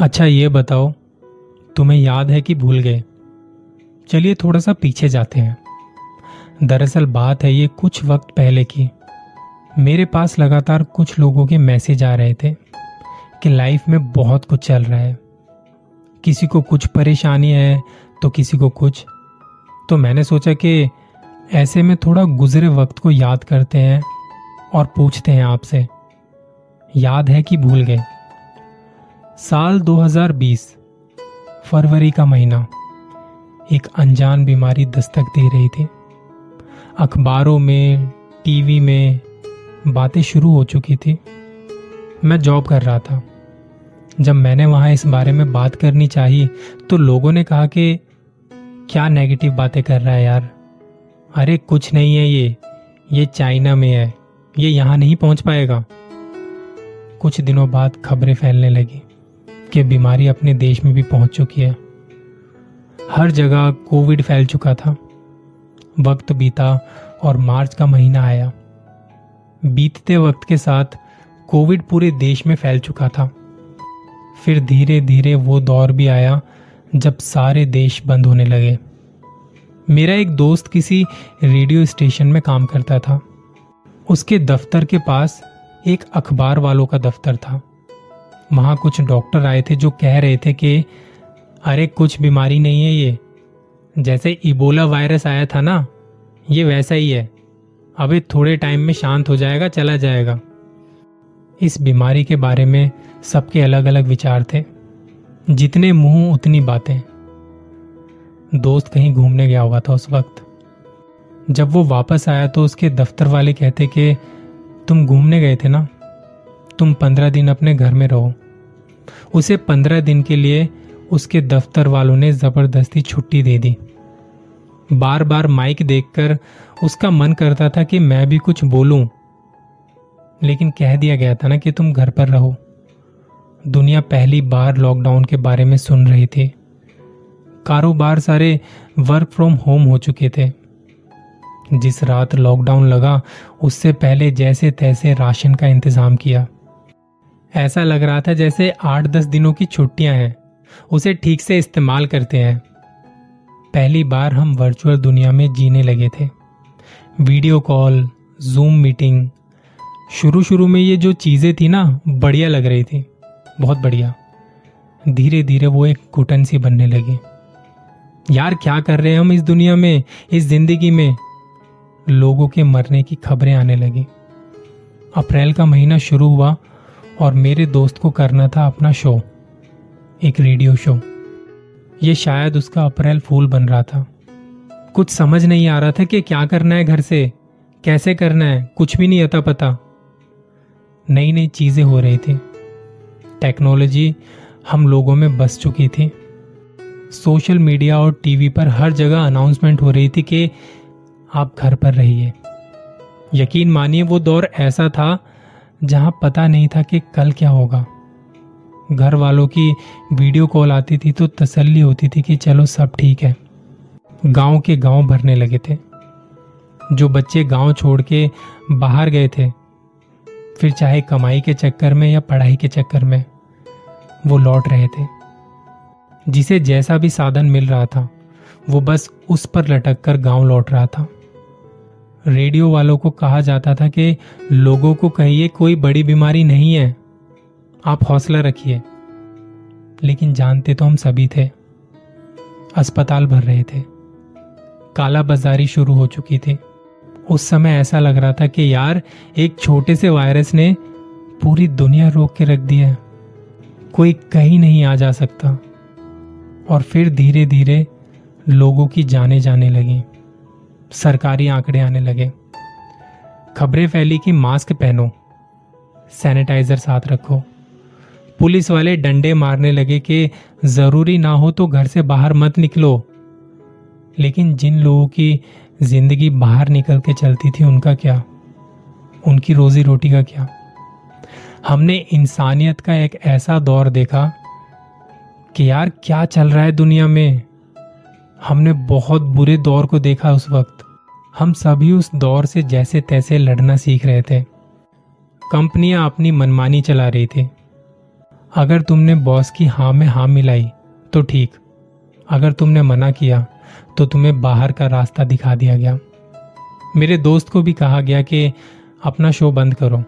अच्छा ये बताओ, तुम्हें याद है कि भूल गए? चलिए थोड़ा सा पीछे जाते हैं। दरअसल बात है ये कुछ वक्त पहले की। मेरे पास लगातार कुछ लोगों के मैसेज आ रहे थे कि लाइफ में बहुत कुछ चल रहा है। किसी को कुछ परेशानी है तो किसी को कुछ। तो मैंने सोचा कि ऐसे में थोड़ा गुजरे वक्त को याद करते हैं और पूछते हैं आपसे, याद है कि भूल गए? साल 2020 फरवरी का महीना, एक अनजान बीमारी दस्तक दे रही थी। अखबारों में, टीवी में बातें शुरू हो चुकी थी। मैं जॉब कर रहा था। जब मैंने वहाँ इस बारे में बात करनी चाहिए तो लोगों ने कहा कि, क्या नेगेटिव बातें कर रहा है यार? अरे कुछ नहीं है ये। ये चाइना में है। ये यहाँ नहीं पहुँच पाएगा। कुछ दिनों बाद खबरें फैलने लगी। कि बीमारी अपने देश में भी पहुँच चुकी है। हर जगह कोविड फैल चुका था। वक्त बीता और मार्च का महीना आया। बीतते वक्त के साथ कोविड पूरे देश में फैल चुका था। फिर धीरे धीरे वो दौर भी आया जब सारे देश बंद होने लगे। मेरा एक दोस्त किसी रेडियो स्टेशन में काम करता था। उसके दफ्तर के पास एक अखबार वालों का दफ्तर था। वहाँ कुछ डॉक्टर आए थे जो कह रहे थे कि, अरे, कुछ बीमारी नहीं है ये। जैसे इबोला वायरस आया था ना, ये वैसा ही है। अभी थोड़े टाइम में शांत हो जाएगा, चला जाएगा। इस बीमारी के बारे में सबके अलग अलग विचार थे। जितने मुँह, उतनी बातें। दोस्त कहीं घूमने गया हुआ था उस वक्त। जब वो वापस आया तो उसके दफ्तर वाले कहते कि, तुम घूमने गए थे ना? तुम पंद्रह दिन अपने घर में रहो। उसे पंद्रह दिन के लिए उसके दफ्तर वालों ने ज़बरदस्ती छुट्टी दे दी। बार बार माइक देखकर उसका मन करता था कि मैं भी कुछ बोलूँ। लेकिन कह दिया गया था ना कि तुम घर पर रहो। दुनिया पहली बार लॉकडाउन के बारे में सुन रही थी। कारोबार सारे वर्क फ्रॉम होम हो चुके थे। जिस रात लॉकडाउन लगा, उससे पहले जैसे तैसे राशन का इंतज़ाम किया। ऐसा लग रहा था जैसे आठ दस दिनों की छुट्टियाँ हैं। उसे ठीक से इस्तेमाल करते हैं। पहली बार हम वर्चुअल दुनिया में जीने लगे थे। वीडियो कॉल जूम मीटिंग शुरू शुरू में ये जो चीज़ें थी ना, बढ़िया लग रही थी। बहुत बढ़िया। धीरे धीरे वो एक घुटन सी बनने लगी। यार, क्या कर रहे हैं हम इस दुनिया में, इस ज़िंदगी में? लोगों के मरने की खबरें आने लगी। अप्रैल का महीना शुरू हुआ और मेरे दोस्त को करना था अपना शो, एक रेडियो शो। ये शायद उसका अप्रैल फूल बन रहा था। कुछ समझ नहीं आ रहा था कि क्या करना है घर से, कैसे करना है, कुछ भी नहीं आता पता। नई नई चीज़ें हो रही थी। टेक्नोलॉजी हम लोगों में बस चुकी थी। सोशल मीडिया और टीवी पर हर जगह अनाउंसमेंट हो रही थी कि आप घर पर रहिए। यकीन मानिए, वो दौर ऐसा था जहाँ पता नहीं था कि कल क्या होगा। घर वालों की वीडियो कॉल आती थी तो तसल्ली होती थी कि चलो सब ठीक है। गाँव के गाँव भरने लगे थे। जो बच्चे गाँव छोड़ के बाहर गए थे, फिर चाहे कमाई के चक्कर में या पढ़ाई के चक्कर में, वो लौट रहे थे। जिसे जैसा भी साधन मिल रहा था, वो बस उस पर लटक कर गाँव लौट रहा था। रेडियो वालों को कहा जाता था कि लोगों को कहिए, कोई बड़ी बीमारी नहीं है। आप हौसला रखिए। लेकिन जानते तो हम सभी थे। अस्पताल भर रहे थे। काला बाजारी शुरू हो चुकी थी। उस समय ऐसा लग रहा था कि यार, एक छोटे से वायरस ने पूरी दुनिया रोक के रख दिया है। कोई कहीं नहीं आ जा सकता। और फिर धीरे धीरे लोगों की जाने जाने लगी। सरकारी आंकड़े आने लगे। खबरें फैली कि मास्क पहनो, सैनिटाइजर साथ रखो। पुलिस वाले डंडे मारने लगे कि ज़रूरी ना हो तो घर से बाहर मत निकलो। लेकिन जिन लोगों की ज़िंदगी बाहर निकल के चलती थी, उनका क्या? उनकी रोजी रोटी का क्या? हमने इंसानियत का एक ऐसा दौर देखा कि यार, क्या चल रहा है दुनिया में? हमने बहुत बुरे दौर को देखा उस वक्त। हम सभी उस दौर से जैसे तैसे लड़ना सीख रहे थे। कंपनियाँ अपनी मनमानी चला रही थी। अगर तुमने बॉस की हाँ में हाँ मिलाई तो ठीक। अगर तुमने मना किया तो तुम्हें बाहर का रास्ता दिखा दिया गया। मेरे दोस्त को भी कहा गया कि अपना शो बंद करो।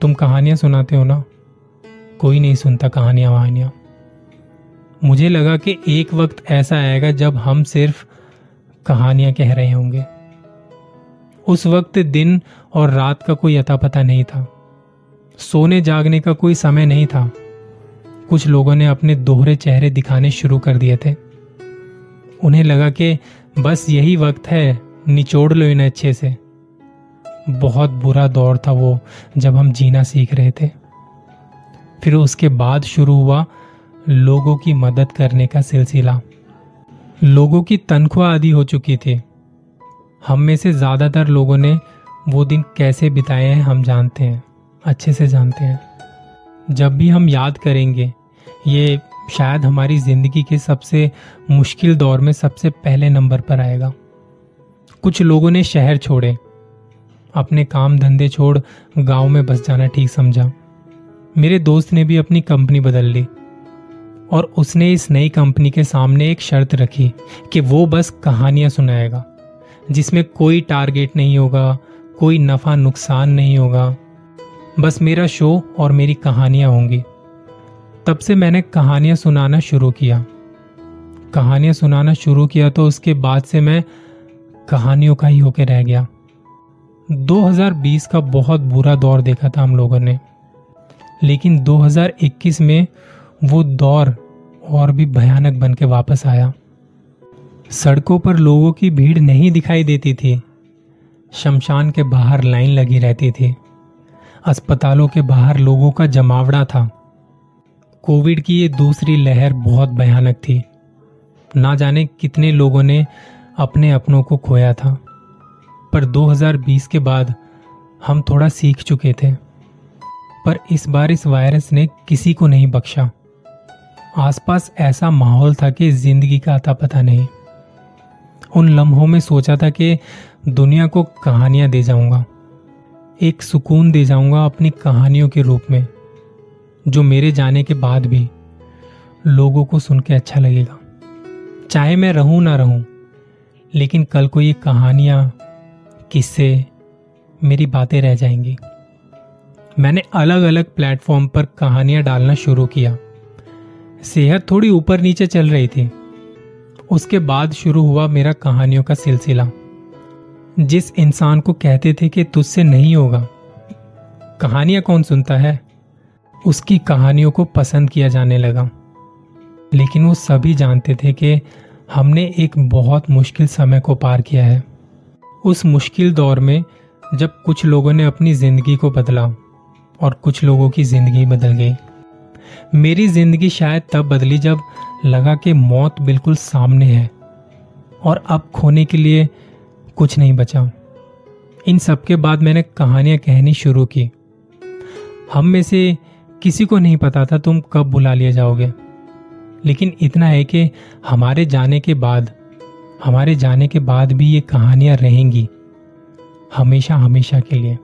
तुम कहानियाँ सुनाते हो ना? कोई नहीं सुनता कहानियाँ वहानियाँ मुझे लगा कि एक वक्त ऐसा आएगा जब हम सिर्फ़ कहानियाँ कह रहे होंगे। उस वक्त दिन और रात का कोई अता पता नहीं था। सोने जागने का कोई समय नहीं था। कुछ लोगों ने अपने दोहरे चेहरे दिखाने शुरू कर दिए थे। उन्हें लगा कि बस यही वक्त है, निचोड़ लो इन्हें अच्छे से। बहुत बुरा दौर था वो, जब हम जीना सीख रहे थे। फिर उसके बाद शुरू हुआ लोगों की मदद करने का सिलसिला। लोगों की तनख्वाह आदि हो चुकी थी। हम में से ज़्यादातर लोगों ने वो दिन कैसे बिताए हैं हम जानते हैं, अच्छे से जानते हैं। जब भी हम याद करेंगे, ये शायद हमारी ज़िंदगी के सबसे मुश्किल दौर में सबसे पहले नंबर पर आएगा। कुछ लोगों ने शहर छोड़े। अपने काम धंधे छोड़ गाँव में बस जाना ठीक समझा। मेरे दोस्त ने भी अपनी कंपनी बदल ली। और उसने इस नई कंपनी के सामने एक शर्त रखी कि वो बस कहानियाँ सुनाएगा, जिसमें कोई टारगेट नहीं होगा, कोई नफा नुकसान नहीं होगा। बस मेरा शो और मेरी कहानियाँ होंगी। तब से मैंने कहानियाँ सुनाना शुरू किया। कहानियाँ सुनाना शुरू किया तो उसके बाद से मैं कहानियों का ही होके रह गया। 2020 का बहुत बुरा दौर देखा था हम लोगों ने। लेकिन 2021 में वो दौर और भी भयानक बन के वापस आया। सड़कों पर लोगों की भीड़ नहीं दिखाई देती थी। शमशान के बाहर लाइन लगी रहती थी। अस्पतालों के बाहर लोगों का जमावड़ा था। कोविड की ये दूसरी लहर बहुत भयानक थी। ना जाने कितने लोगों ने अपने अपनों को खोया था। पर 2020 के बाद हम थोड़ा सीख चुके थे। पर इस बार इस वायरस ने किसी को नहीं बख्शा। आसपास ऐसा माहौल था कि ज़िंदगी का आता पता नहीं। उन लम्हों में सोचा था कि दुनिया को कहानियाँ दे जाऊँगा। एक सुकून दे जाऊँगा अपनी कहानियों के रूप में, जो मेरे जाने के बाद भी लोगों को सुन के अच्छा लगेगा। चाहे मैं रहूँ ना रहूँ, लेकिन कल को ये कहानियाँ, किस्से, मेरी बातें रह जाएँगी। मैंने अलग अलग प्लेटफॉर्म पर कहानियाँ डालना शुरू किया। सेहत थोड़ी ऊपर नीचे चल रही थी। उसके बाद शुरू हुआ मेरा कहानियों का सिलसिला। जिस इंसान को कहते थे कि तुझसे नहीं होगा, कहानियाँ कौन सुनता है? उसकी कहानियों को पसंद किया जाने लगा। लेकिन वो सभी जानते थे कि हमने एक बहुत मुश्किल समय को पार किया है। उस मुश्किल दौर में जब कुछ लोगों ने अपनी ज़िंदगी को बदला और कुछ लोगों की ज़िंदगी बदल गई। मेरी ज़िंदगी शायद तब बदली जब लगा कि मौत बिल्कुल सामने है और अब खोने के लिए कुछ नहीं बचा। इन सब के बाद मैंने कहानियाँ कहनी शुरू की। हम में से किसी को नहीं पता था तुम कब बुला लिए जाओगे। लेकिन इतना है कि हमारे जाने के बाद, हमारे जाने के बाद भी ये कहानियाँ रहेंगी हमेशा हमेशा के लिए।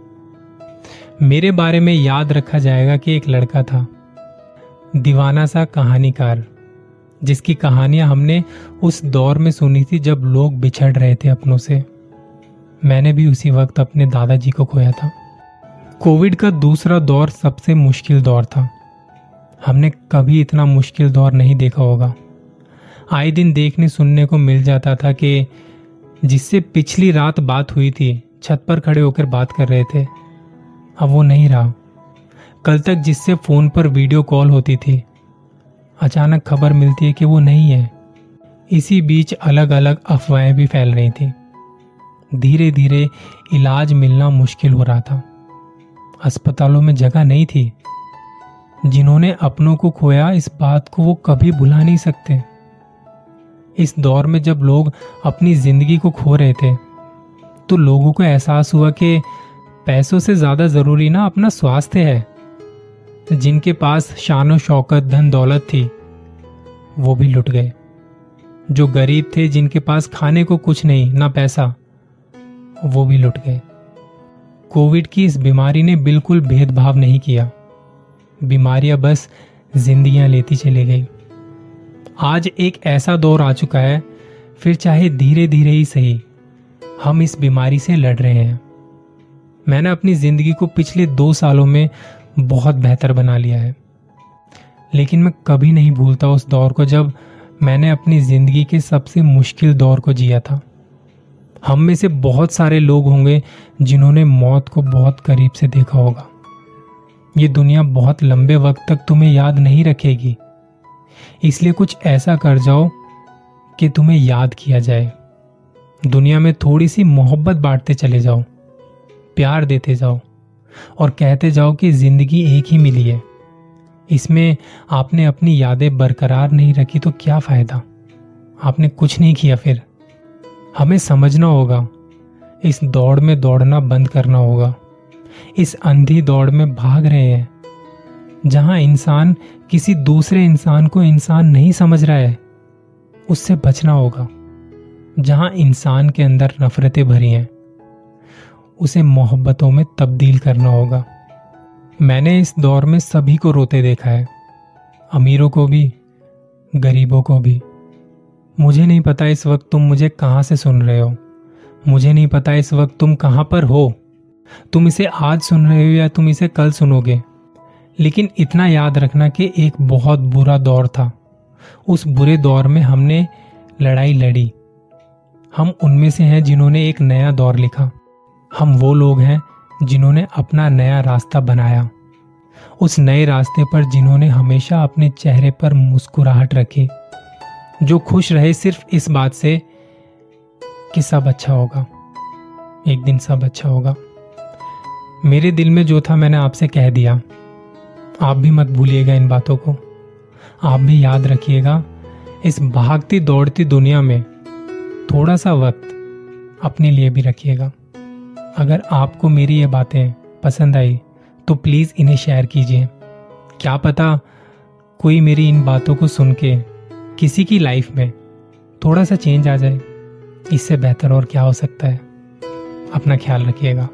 मेरे बारे में याद रखा जाएगा कि एक लड़का था। दीवाना सा कहानीकार, जिसकी कहानियाँ हमने उस दौर में सुनी थी जब लोग बिछड़ रहे थे अपनों से। मैंने भी उसी वक्त अपने दादाजी को खोया था। कोविड का दूसरा दौर सबसे मुश्किल दौर था। हमने कभी इतना मुश्किल दौर नहीं देखा होगा। आए दिन देखने सुनने को मिल जाता था कि जिससे पिछली रात बात हुई थी, छत पर खड़े होकर बात कर रहे थे, अब वो नहीं रहा। कल तक जिससे फ़ोन पर वीडियो कॉल होती थी, अचानक खबर मिलती है कि वो नहीं है। इसी बीच अलग अलग अफवाहें भी फैल रही थी। धीरे धीरे इलाज मिलना मुश्किल हो रहा था। अस्पतालों में जगह नहीं थी। जिन्होंने अपनों को खोया, इस बात को वो कभी भुला नहीं सकते। इस दौर में जब लोग अपनी ज़िंदगी को खो रहे थे तो लोगों को एहसास हुआ कि पैसों से ज़्यादा ज़रूरी ना अपना स्वास्थ्य है। जिनके पास शान, शौकत, धन, दौलत थी, वो भी लुट गए। जो गरीब थे, जिनके पास खाने को कुछ नहीं, ना पैसा, वो भी लुट गए। कोविड की इस बीमारी ने बिल्कुल भेदभाव नहीं किया। बीमारियाँ बस जिंदगियाँ लेती चली गई। आज एक ऐसा दौर आ चुका है, फिर चाहे धीरे धीरे ही सही, हम इस बीमारी से लड़ रहे हैं। मैंने अपनी ज़िंदगी को पिछले दो सालों में बहुत बेहतर बना लिया है। लेकिन मैं कभी नहीं भूलता उस दौर को जब मैंने अपनी ज़िंदगी के सबसे मुश्किल दौर को जिया था। हम में से बहुत सारे लोग होंगे जिन्होंने मौत को बहुत करीब से देखा होगा। ये दुनिया बहुत लंबे वक्त तक तुम्हें याद नहीं रखेगी। इसलिए कुछ ऐसा कर जाओ कि तुम्हें याद किया जाए। दुनिया में थोड़ी सी मोहब्बत बांटते चले जाओ। प्यार देते जाओ। और कहते जाओ कि ज़िंदगी एक ही मिली है। इसमें आपने अपनी यादें बरकरार नहीं रखी तो क्या फ़ायदा? आपने कुछ नहीं किया फिर। हमें समझना होगा। इस दौड़ में दौड़ना बंद करना होगा। इस अंधी दौड़ में भाग रहे हैं। जहाँ इंसान किसी दूसरे इंसान को इंसान नहीं समझ रहा है, उससे बचना होगा। जहाँ इंसान के अंदर नफरतें भरी हैं। उसे मोहब्बतों में तब्दील करना होगा। मैंने इस दौर में सभी को रोते देखा है। अमीरों को भी, गरीबों को भी। मुझे नहीं पता इस वक्त तुम मुझे कहाँ से सुन रहे हो। मुझे नहीं पता इस वक्त तुम कहाँ पर हो। तुम इसे आज सुन रहे हो या तुम इसे कल सुनोगे। लेकिन इतना याद रखना कि एक बहुत बुरा दौर था। उस बुरे दौर में हमने लड़ाई लड़ी। हम उनमें से हैं जिन्होंने एक नया दौर लिखा। हम वो लोग हैं जिन्होंने अपना नया रास्ता बनाया। उस नए रास्ते पर जिन्होंने हमेशा अपने चेहरे पर मुस्कुराहट रखी। जो खुश रहे सिर्फ़ इस बात से कि सब अच्छा होगा। एक दिन सब अच्छा होगा। मेरे दिल में जो था मैंने आपसे कह दिया। आप भी मत भूलिएगा इन बातों को। आप भी याद रखिएगा, इस भागती दौड़ती दुनिया में थोड़ा सा वक्त अपने लिए भी रखिएगा। अगर आपको मेरी ये बातें पसंद आई तो प्लीज़ इन्हें शेयर कीजिए। क्या पता कोई मेरी इन बातों को सुन के किसी की लाइफ में थोड़ा सा चेंज आ जाए। इससे बेहतर और क्या हो सकता है? अपना ख्याल रखिएगा।